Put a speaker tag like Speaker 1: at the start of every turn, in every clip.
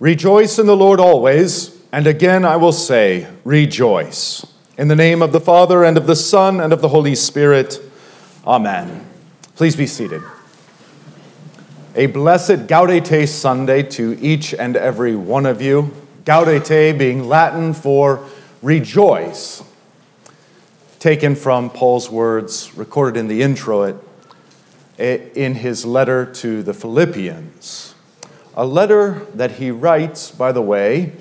Speaker 1: Rejoice in the Lord always, and again I will say, rejoice. In the name of the Father, and of the Son, and of the Holy Spirit, Amen. Please be seated. A blessed Gaudete Sunday to each and every one of you. Gaudete being Latin for rejoice, taken from Paul's words recorded in the intro in his letter to the Philippians. A letter that he writes, by the way,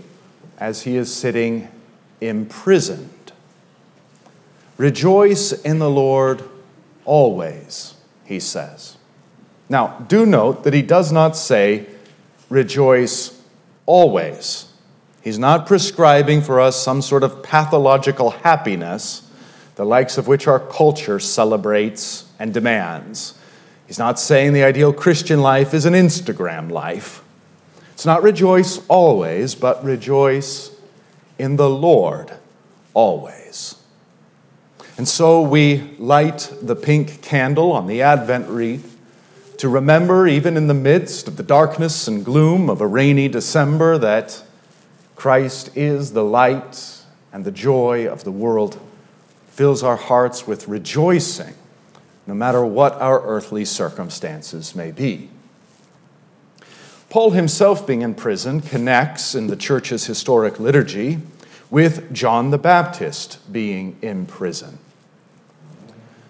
Speaker 1: as he is sitting imprisoned. Rejoice in the Lord always, he says. Now, do note that he does not say, rejoice always. He's not prescribing for us some sort of pathological happiness, the likes of which our culture celebrates and demands. He's not saying the ideal Christian life is an Instagram life. It's not rejoice always, but rejoice in the Lord always. And so we light the pink candle on the Advent wreath to remember, even in the midst of the darkness and gloom of a rainy December, that Christ is the light and the joy of the world, fills our hearts with rejoicing no matter what our earthly circumstances may be. Paul himself, being in prison, connects in the church's historic liturgy with John the Baptist being in prison.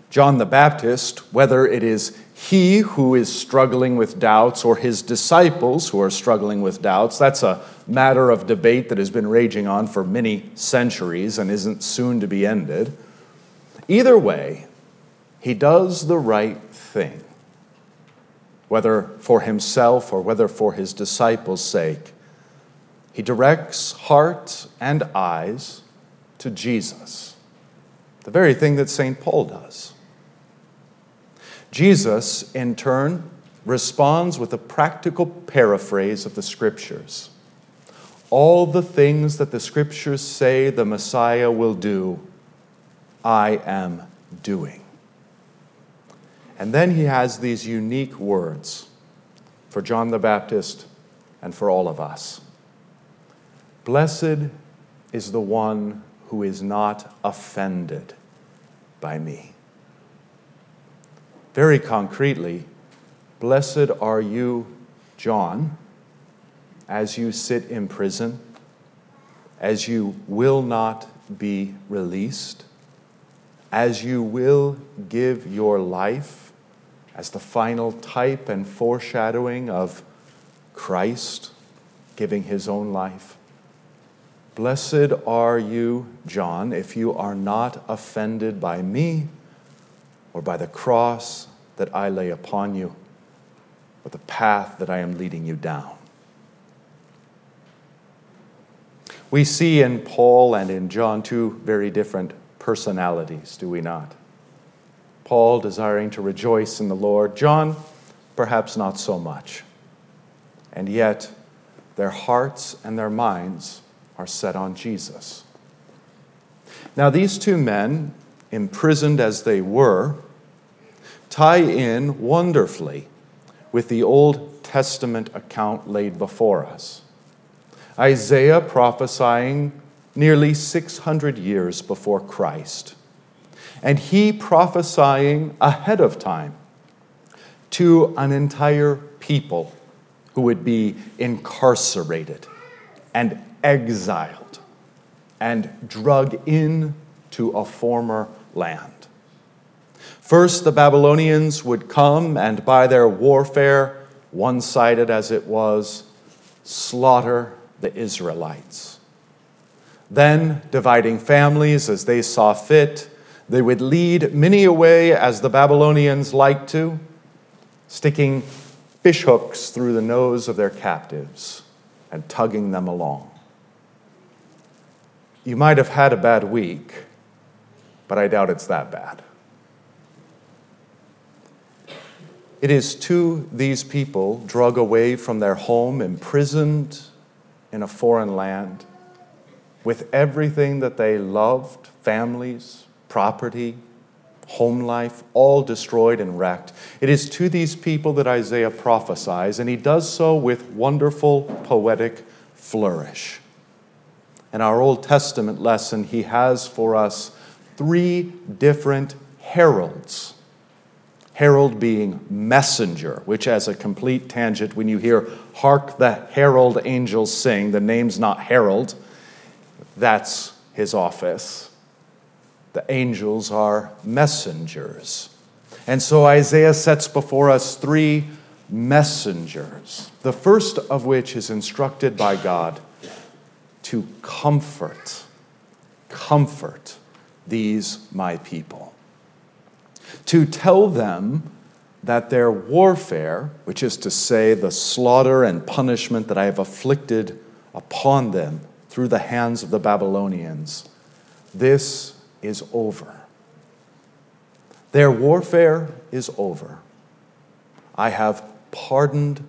Speaker 1: John the Baptist, whether it is he who is struggling with doubts or his disciples who are struggling with doubts, that's a matter of debate that has been raging on for many centuries and isn't soon to be ended. Either way, he does the right thing, whether for himself or whether for his disciples' sake. He directs heart and eyes to Jesus, the very thing that St. Paul does. Jesus, in turn, responds with a practical paraphrase of the scriptures. All the things that the scriptures say the Messiah will do, I am doing. And then he has these unique words for John the Baptist and for all of us Blessed is the one who is not offended by me. Very concretely, blessed are you, John, as you sit in prison, as you will not be released, as you will give your life as the final type and foreshadowing of Christ giving his own life. Blessed are you, John, if you are not offended by me or by the cross that I lay upon you or the path that I am leading you down. We see in Paul and in John two very different personalities, do we not? Paul desiring to rejoice in the Lord, John perhaps not so much. And yet, their hearts and their minds are set on Jesus. Now, these two men, imprisoned as they were, tie in wonderfully with the Old Testament account laid before us. Isaiah prophesying nearly 600 years before Christ and he prophesying ahead of time to an entire people who would be incarcerated and exiled and drug into a former land. First, the Babylonians would come and, by their warfare, one sided as it was, slaughter the Israelites. Then, dividing families as they saw fit, they would lead many away as the Babylonians liked to, sticking fishhooks through the nose of their captives and tugging them along. You might have had a bad week, but I doubt it's that bad. It is to these people, drug away from their home, imprisoned in a foreign land, with everything that they loved families, property, home life, all destroyed and wrecked. It is to these people that Isaiah prophesies, and he does so with wonderful poetic flourish. In our Old Testament lesson, he has for us three different heralds. Herald being messenger, which, as a complete tangent, when you hear Hark the Herald Angels Sing, the name's not Herald, that's his office. The angels are messengers. And so Isaiah sets before us three messengers, the first of which is instructed by God to comfort, comfort these my people. To tell them that their warfare, which is to say the slaughter and punishment that I have afflicted upon them through the hands of the Babylonians, this is over. Their warfare is over. I have pardoned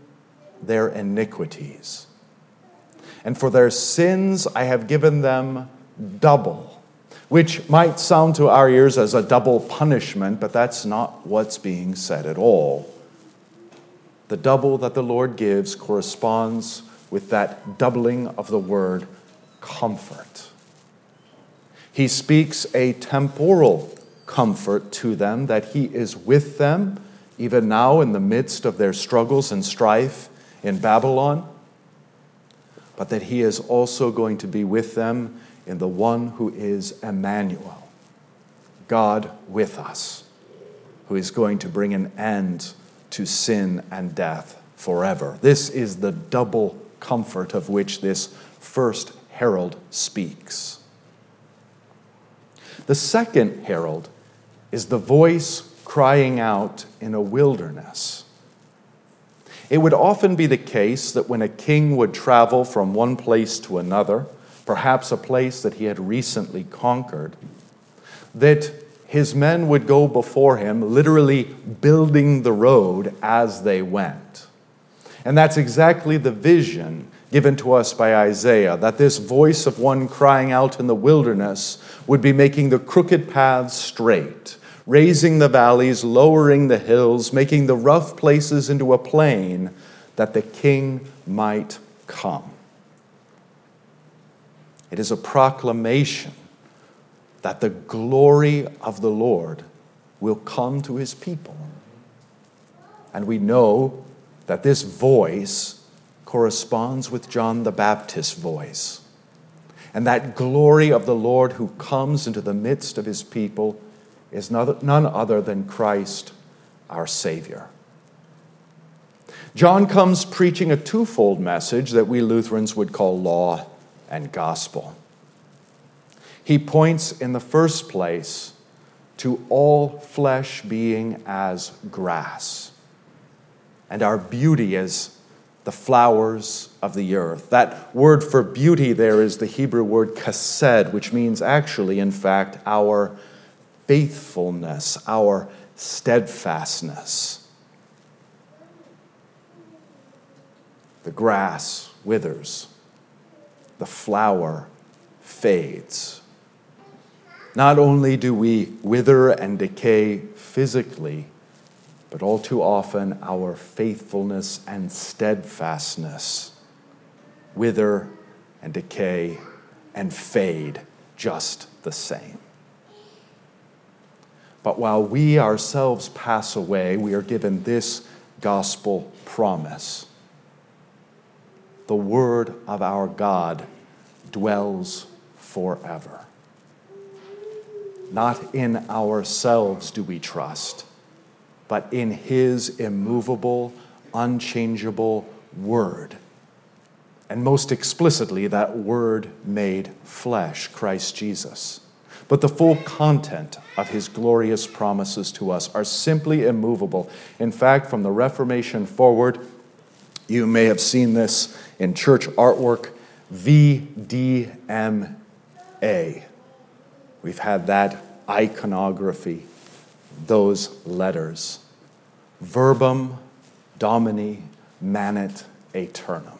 Speaker 1: their iniquities. And for their sins I have given them double, which might sound to our ears as a double punishment, but that's not what's being said at all. The double that the Lord gives corresponds with that doubling of the word comfort. He speaks a temporal comfort to them that He is with them even now in the midst of their struggles and strife in Babylon, but that He is also going to be with them in the one who is Emmanuel, God with us, who is going to bring an end to sin and death forever. This is the double comfort of which this first herald speaks. The second herald is the voice crying out in a wilderness. It would often be the case that when a king would travel from one place to another, perhaps a place that he had recently conquered, that his men would go before him, literally building the road as they went. And that's exactly the vision given to us by Isaiah that this voice of one crying out in the wilderness would be making the crooked paths straight raising the valleys, lowering the hills, making the rough places into a plain, that the king might come. It is a proclamation that the glory of the Lord will come to his people. And we know that this voice corresponds with John the Baptist's voice. And that glory of the Lord who comes into the midst of his people is none other than Christ, our Savior. John comes preaching a twofold message that we Lutherans would call law and gospel. He points in the first place to all flesh being as grass, and our beauty as the flowers of the earth. That word for beauty there is the Hebrew word chesed, which means actually, in fact, our faithfulness, our steadfastness. The grass withers, the flower fades. Not only do we wither and decay physically, but all too often our faithfulness and steadfastness wither and decay and fade just the same. But while we ourselves pass away, we are given this gospel promise. The word of our God dwells forever. Not in ourselves do we trust, but in his immovable, unchangeable word. And most explicitly, that word made flesh, Christ Jesus. But the full content of his glorious promises to us are simply immovable. In fact, from the Reformation forward, you may have seen this in church artwork VDMA. We've had that iconography, those letters. Verbum Domini manet aeternum.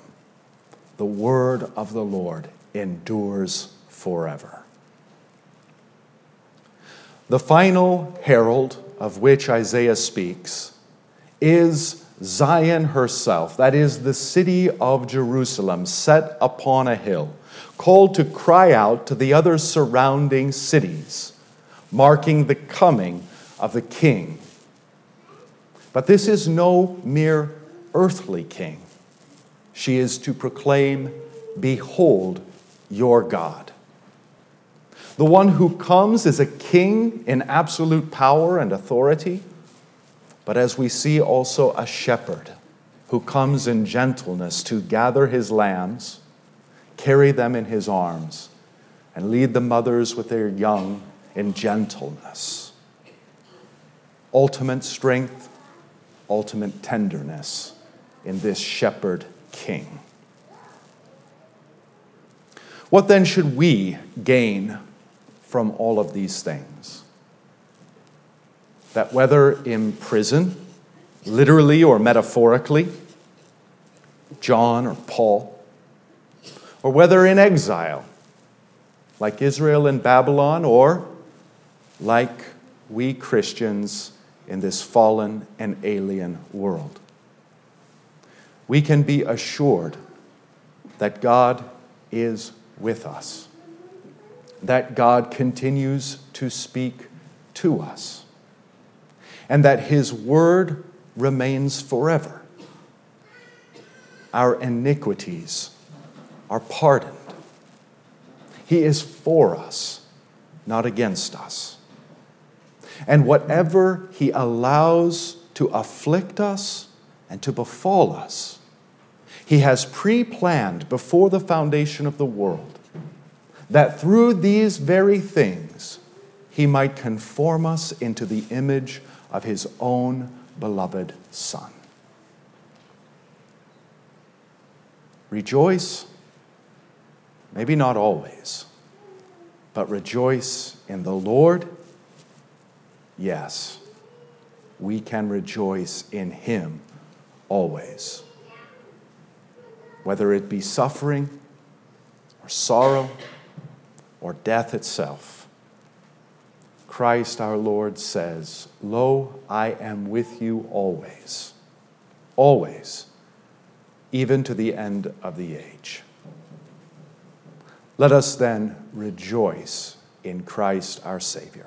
Speaker 1: The word of the Lord endures forever. The final herald of which Isaiah speaks is Zion herself, that is, the city of Jerusalem, set upon a hill, called to cry out to the other surrounding cities, marking the coming of the king. But this is no mere earthly king. She is to proclaim, Behold your God. The one who comes is a king in absolute power and authority but as we see also a shepherd who comes in gentleness to gather his lambs, carry them in his arms, and lead the mothers with their young in gentleness. Ultimate strength, ultimate tenderness in this shepherd king. What then should we gain from all of these things? that whether in prison, literally or metaphorically, John or Paul, or whether in exile, like Israel in Babylon, or like we Christians in this fallen and alien world. We can be assured that God is with us, that God continues to speak to us and that His word remains forever. Our iniquities are pardoned. He is for us, not against us. And whatever He allows to afflict us and to befall us, He has pre planned before the foundation of the world that through these very things He might conform us into the image of his own beloved Son. Rejoice, maybe not always, but rejoice in the Lord. Yes, we can rejoice in him always. Whether it be suffering or sorrow or death itself. Christ our Lord says, Lo, I am with you always, always, even to the end of the age. Let us then rejoice in Christ our Savior.